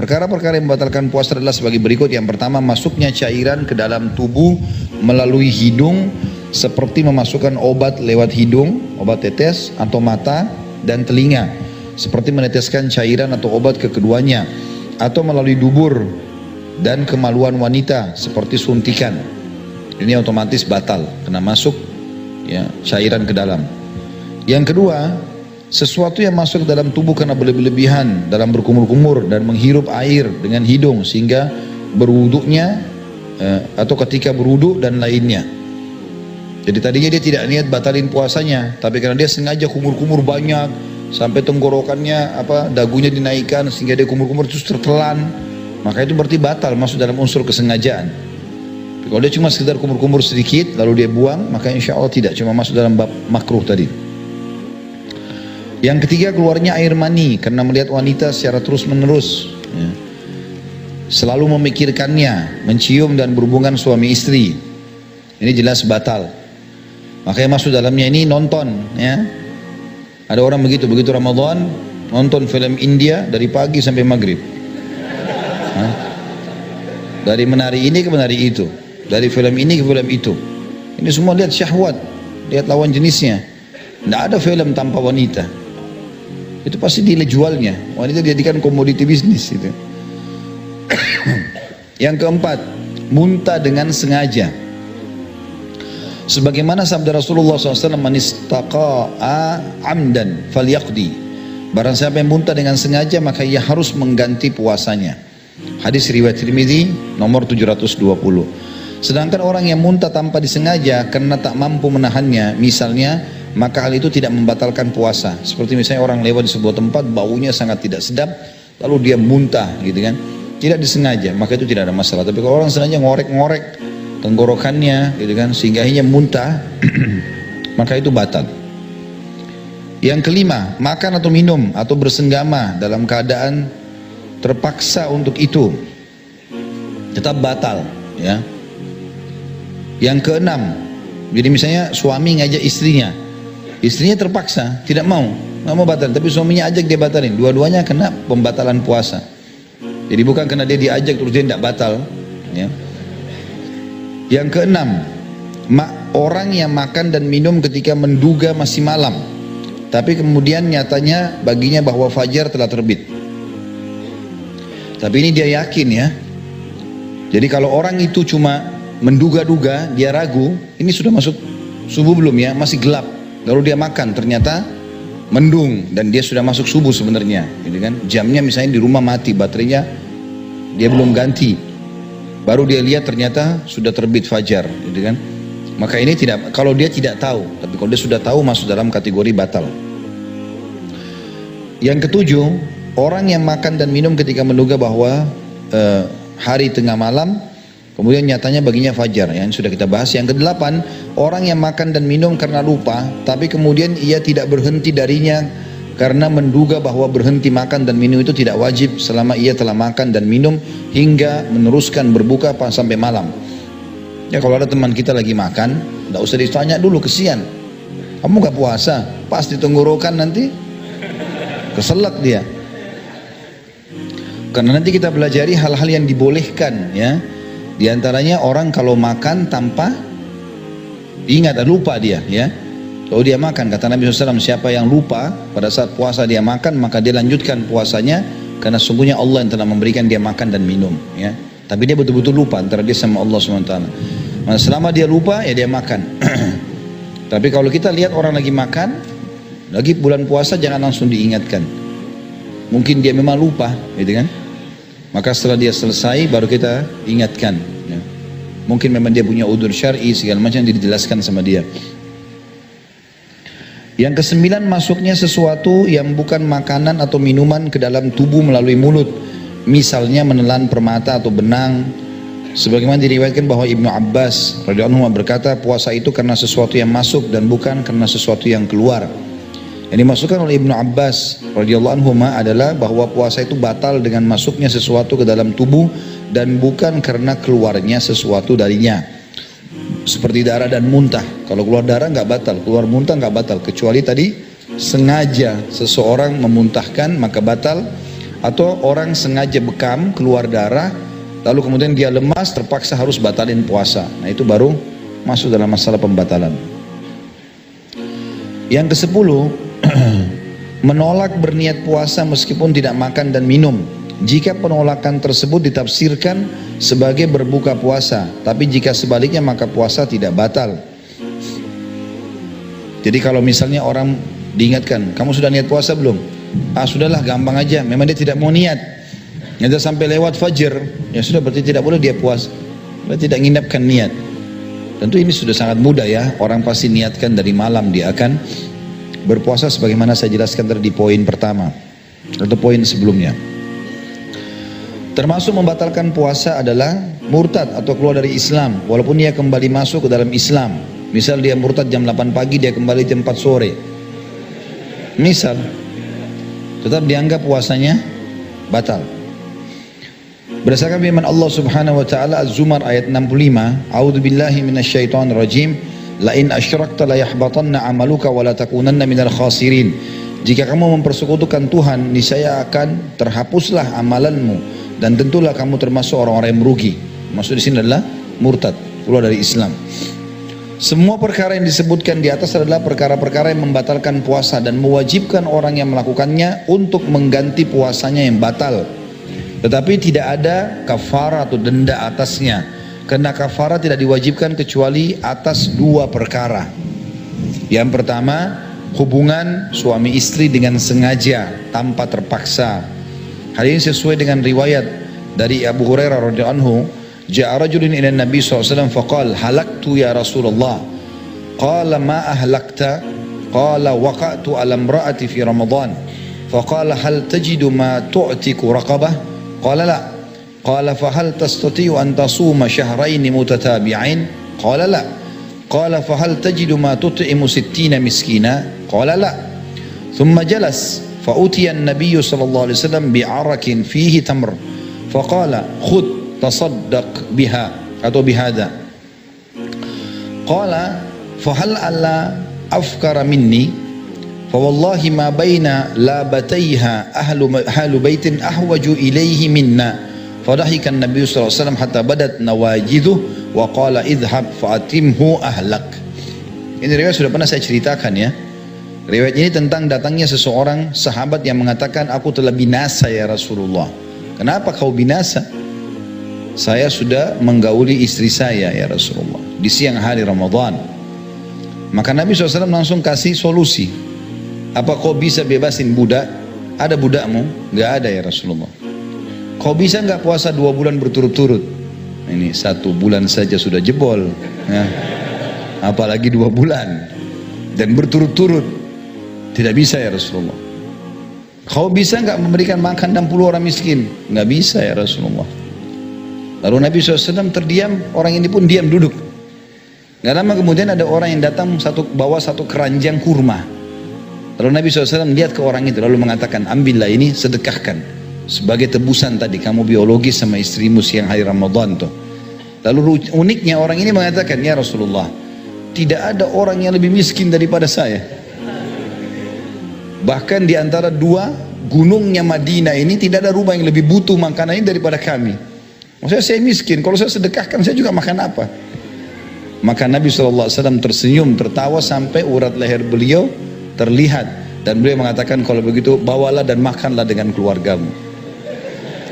Perkara-perkara yang membatalkan puasa adalah sebagai berikut. Yang pertama, masuknya cairan ke dalam tubuh melalui hidung seperti memasukkan obat lewat hidung, obat tetes atau mata dan telinga. Seperti meneteskan cairan atau obat ke keduanya atau melalui dubur dan kemaluan wanita seperti suntikan. Ini otomatis batal karena masuk ya cairan ke dalam. Yang kedua, sesuatu yang masuk dalam tubuh karena berlebihan dalam berkumur-kumur dan menghirup air dengan hidung sehingga berwuduknya eh, atau ketika berwuduk dan lainnya. Jadi tadinya dia tidak niat batalin puasanya, tapi karena dia sengaja kumur-kumur banyak sampai tenggorokannya apa dagunya dinaikkan sehingga dia kumur-kumur terus tertelan, maka itu berarti batal masuk dalam unsur kesengajaan. Kalau dia cuma sekedar kumur-kumur sedikit lalu dia buang, maka insya Allah tidak cuma masuk dalam bab makruh tadi. Yang ketiga keluarnya air mani karena melihat wanita secara terus menerus. Ya. Selalu memikirkannya, mencium dan berhubungan suami istri. Ini jelas batal. Makanya masuk dalamnya ini nonton. Ya. Ada orang begitu, begitu Ramadan nonton film India dari pagi sampai maghrib. Hah? Dari menari ini ke menari itu. Dari film ini ke film itu. Ini semua lihat syahwat. Lihat lawan jenisnya. Tidak ada film tanpa wanita itu pasti nilai jualnya. Wanita dijadikan komoditi bisnis itu yang keempat muntah dengan sengaja. Sebagaimana sabda Rasulullah SAW manistaqa'a amdan falyaqdi. Barang siapa yang muntah dengan sengaja maka ia harus mengganti puasanya. Hadis riwayat Tirmidzi nomor 720 sedangkan orang yang muntah tanpa disengaja karena tak mampu menahannya misalnya maka hal itu tidak membatalkan puasa. Seperti misalnya orang lewat di sebuah tempat baunya sangat tidak sedap, lalu dia muntah gitu kan. Tidak disengaja, maka itu tidak ada masalah. Tapi kalau orang sengaja ngorek-ngorek tenggorokannya gitu kan sehingga akhirnya muntah, maka itu batal. Yang kelima, makan atau minum atau bersenggama dalam keadaan terpaksa untuk itu tetap batal ya. Yang keenam, jadi misalnya suami ngajak istrinya, Istrinya terpaksa, tidak mau, nggak mau batal. Tapi suaminya ajak dia batalin. Dua-duanya kena pembatalan puasa. Jadi bukan karena dia diajak terus dia tidak batal. Ya. Yang keenam, orang yang makan dan minum ketika menduga masih malam. Tapi kemudian nyatanya baginya bahwa fajar telah terbit. Tapi ini dia yakin ya. Jadi kalau orang itu cuma menduga-duga, dia ragu, ini sudah masuk subuh belum ya? Masih gelap lalu dia makan ternyata mendung dan dia sudah masuk subuh sebenarnya gitu kan? Jamnya misalnya di rumah mati baterainya dia belum ganti. Baru dia lihat ternyata sudah terbit fajar gitu kan? Maka ini tidak kalau dia tidak tahu tapi kalau dia sudah tahu masuk dalam kategori batal. Yang ketujuh orang yang makan dan minum ketika menduga bahwa uh, hari tengah malam Kemudian nyatanya baginya fajar yang sudah kita bahas. Yang kedelapan, orang yang makan dan minum karena lupa, tapi kemudian ia tidak berhenti darinya karena menduga bahwa berhenti makan dan minum itu tidak wajib selama ia telah makan dan minum hingga meneruskan berbuka sampai malam. Ya kalau ada teman kita lagi makan, tidak usah ditanya dulu kesian. Kamu gak puasa, pasti tenggorokan nanti keselak dia. Karena nanti kita belajari hal-hal yang dibolehkan ya di antaranya orang kalau makan tanpa ingat dan lupa dia ya. Kalau dia makan kata Nabi SAW siapa yang lupa pada saat puasa dia makan maka dia lanjutkan puasanya karena sungguhnya Allah yang telah memberikan dia makan dan minum ya. Tapi dia betul-betul lupa antara dia sama Allah SWT. Nah, selama dia lupa ya dia makan. Tapi kalau kita lihat orang lagi makan, lagi bulan puasa jangan langsung diingatkan. Mungkin dia memang lupa, gitu kan? Maka setelah dia selesai baru kita ingatkan. Ya. Mungkin memang dia punya udur syar'i segala macam dijelaskan sama dia. Yang kesembilan masuknya sesuatu yang bukan makanan atau minuman ke dalam tubuh melalui mulut. Misalnya menelan permata atau benang. Sebagaimana diriwayatkan bahwa Ibnu Abbas radhiyallahu berkata puasa itu karena sesuatu yang masuk dan bukan karena sesuatu yang keluar. Yang dimasukkan oleh Ibnu Abbas radhiyallahu anhu adalah bahwa puasa itu batal dengan masuknya sesuatu ke dalam tubuh dan bukan karena keluarnya sesuatu darinya. Seperti darah dan muntah. Kalau keluar darah nggak batal, keluar muntah nggak batal. Kecuali tadi sengaja seseorang memuntahkan maka batal atau orang sengaja bekam keluar darah lalu kemudian dia lemas terpaksa harus batalin puasa. Nah itu baru masuk dalam masalah pembatalan. Yang ke sepuluh menolak berniat puasa meskipun tidak makan dan minum. Jika penolakan tersebut ditafsirkan sebagai berbuka puasa tapi jika sebaliknya maka puasa tidak batal. Jadi kalau misalnya orang diingatkan kamu sudah niat puasa belum? Ah sudahlah gampang aja. Memang dia tidak mau niat. Nyata sampai lewat fajar ya sudah berarti tidak boleh dia puas berarti tidak menginapkan niat. Tentu ini sudah sangat mudah ya. Orang pasti niatkan dari malam dia akan berpuasa sebagaimana saya jelaskan tadi di poin pertama atau poin sebelumnya. Termasuk membatalkan puasa adalah murtad atau keluar dari Islam walaupun dia kembali masuk ke dalam Islam. Misal dia murtad jam 8 pagi dia kembali jam 4 sore. Misal tetap dianggap puasanya batal. Berdasarkan firman Allah Subhanahu wa taala Az-Zumar ayat 65, A'udzubillahi minasyaitonir rajim. La in asyrakta la yahbatanna amaluka wa la takunanna minal khasirin. Jika kamu mempersekutukan Tuhan, niscaya akan terhapuslah amalanmu dan tentulah kamu termasuk orang-orang yang merugi. Maksud di sini adalah murtad, keluar dari Islam. Semua perkara yang disebutkan di atas adalah perkara-perkara yang membatalkan puasa dan mewajibkan orang yang melakukannya untuk mengganti puasanya yang batal. Tetapi tidak ada kafar atau denda atasnya karena kafara tidak diwajibkan kecuali atas dua perkara. Yang pertama, hubungan suami istri dengan sengaja tanpa terpaksa. Hal ini sesuai dengan riwayat dari Abu Hurairah radhiyallahu anhu, "Ja'a rajulun ila Nabi SAW faqal, halaktu ya Rasulullah." Qala ma ahlakta? Qala waqa'tu ala imra'ati fi Ramadan. Faqala hal tajidu ma tu'tiku raqabah? Qala la. قال فهل تستطيع أن تصوم شهرين متتابعين؟ قال لا. قال فهل تجد ما تطعم ستين مسكينا؟ قال لا. ثم جلس فأتي النبي صلى الله عليه وسلم بعرك فيه تمر فقال خذ تصدق بها. أو بهذا. قال فهل ألا أفكر مني؟ فوالله ما بين لابتيها أهل, أهل بيت أحوج إليه منا. Fadahikan Nabi SAW hatta badat nawajidhu wa qala idhab fa'atimhu ahlak. Ini riwayat sudah pernah saya ceritakan ya. Riwayat ini tentang datangnya seseorang sahabat yang mengatakan aku telah binasa ya Rasulullah. Kenapa kau binasa? Saya sudah menggauli istri saya ya Rasulullah di siang hari Ramadan. Maka Nabi SAW langsung kasih solusi. Apa kau bisa bebasin budak? Ada budakmu? Gak ada ya Rasulullah. Kau bisa nggak puasa dua bulan berturut-turut? Ini satu bulan saja sudah jebol. Ya. Apalagi dua bulan. Dan berturut-turut. Tidak bisa ya Rasulullah. Kau bisa nggak memberikan makan 60 orang miskin? Nggak bisa ya Rasulullah. Lalu Nabi SAW terdiam, orang ini pun diam duduk. Gak lama kemudian ada orang yang datang satu bawa satu keranjang kurma. Lalu Nabi SAW lihat ke orang itu lalu mengatakan, ambillah ini sedekahkan sebagai tebusan tadi kamu biologis sama istrimu siang hari Ramadan tuh. Lalu uniknya orang ini mengatakan, ya Rasulullah, tidak ada orang yang lebih miskin daripada saya. Bahkan di antara dua gunungnya Madinah ini tidak ada rumah yang lebih butuh makanan ini daripada kami. Maksudnya saya miskin, kalau saya sedekahkan saya juga makan apa? Maka Nabi SAW tersenyum, tertawa sampai urat leher beliau terlihat. Dan beliau mengatakan kalau begitu bawalah dan makanlah dengan keluargamu.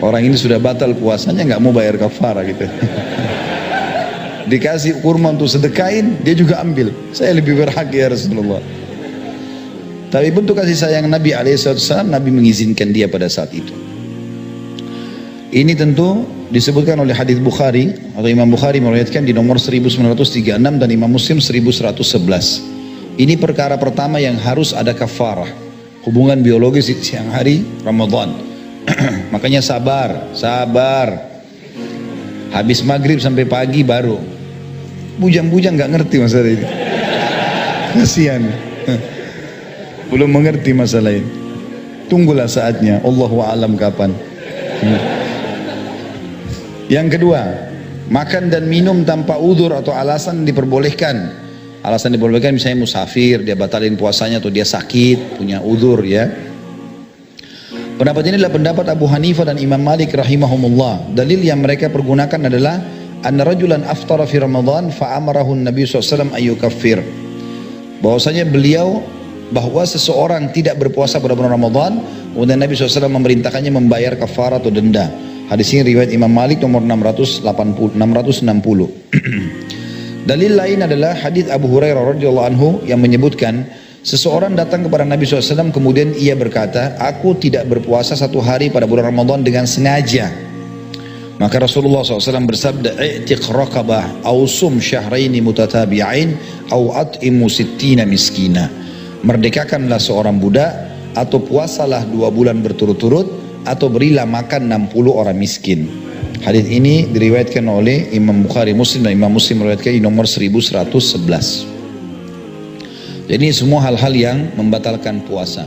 Orang ini sudah batal puasanya nggak mau bayar kafara gitu. Dikasih kurma untuk sedekain, dia juga ambil. Saya lebih berhak ya Rasulullah. Tapi bentuk kasih sayang Nabi alaihissalam, Nabi mengizinkan dia pada saat itu. Ini tentu disebutkan oleh hadis Bukhari atau Imam Bukhari meriwayatkan di nomor 1936 dan Imam Muslim 1111. Ini perkara pertama yang harus ada kafarah. Hubungan biologis di siang hari Ramadan. Makanya sabar, sabar. Habis maghrib sampai pagi baru. Bujang-bujang nggak ngerti masalah ini. Kasihan. Belum mengerti masalah ini. Tunggulah saatnya. Allahu alam kapan. Yang kedua, makan dan minum tanpa udur atau alasan diperbolehkan. Alasan diperbolehkan misalnya musafir, dia batalin puasanya atau dia sakit, punya udur ya. Pendapat ini adalah pendapat Abu Hanifah dan Imam Malik rahimahumullah. Dalil yang mereka pergunakan adalah anna rajulan aftara fi Ramadan fa amarahu Nabi SAW ayyukaffir. Bahwasanya beliau bahwa seseorang tidak berpuasa pada bulan Ramadan, kemudian Nabi SAW memerintahkannya membayar kafar atau denda. Hadis ini riwayat Imam Malik nomor 680, 660. Dalil lain adalah hadis Abu Hurairah radhiyallahu anhu yang menyebutkan seseorang datang kepada Nabi SAW kemudian ia berkata, aku tidak berpuasa satu hari pada bulan Ramadan dengan sengaja. Maka Rasulullah SAW bersabda, "I'tiq raqabah aw sum syahraini mutatabi'ain aw at'imu sittina miskina." Merdekakanlah seorang budak atau puasalah dua bulan berturut-turut atau berilah makan 60 orang miskin. Hadis ini diriwayatkan oleh Imam Bukhari Muslim dan Imam Muslim meriwayatkan di nomor 1111. Jadi semua hal-hal yang membatalkan puasa.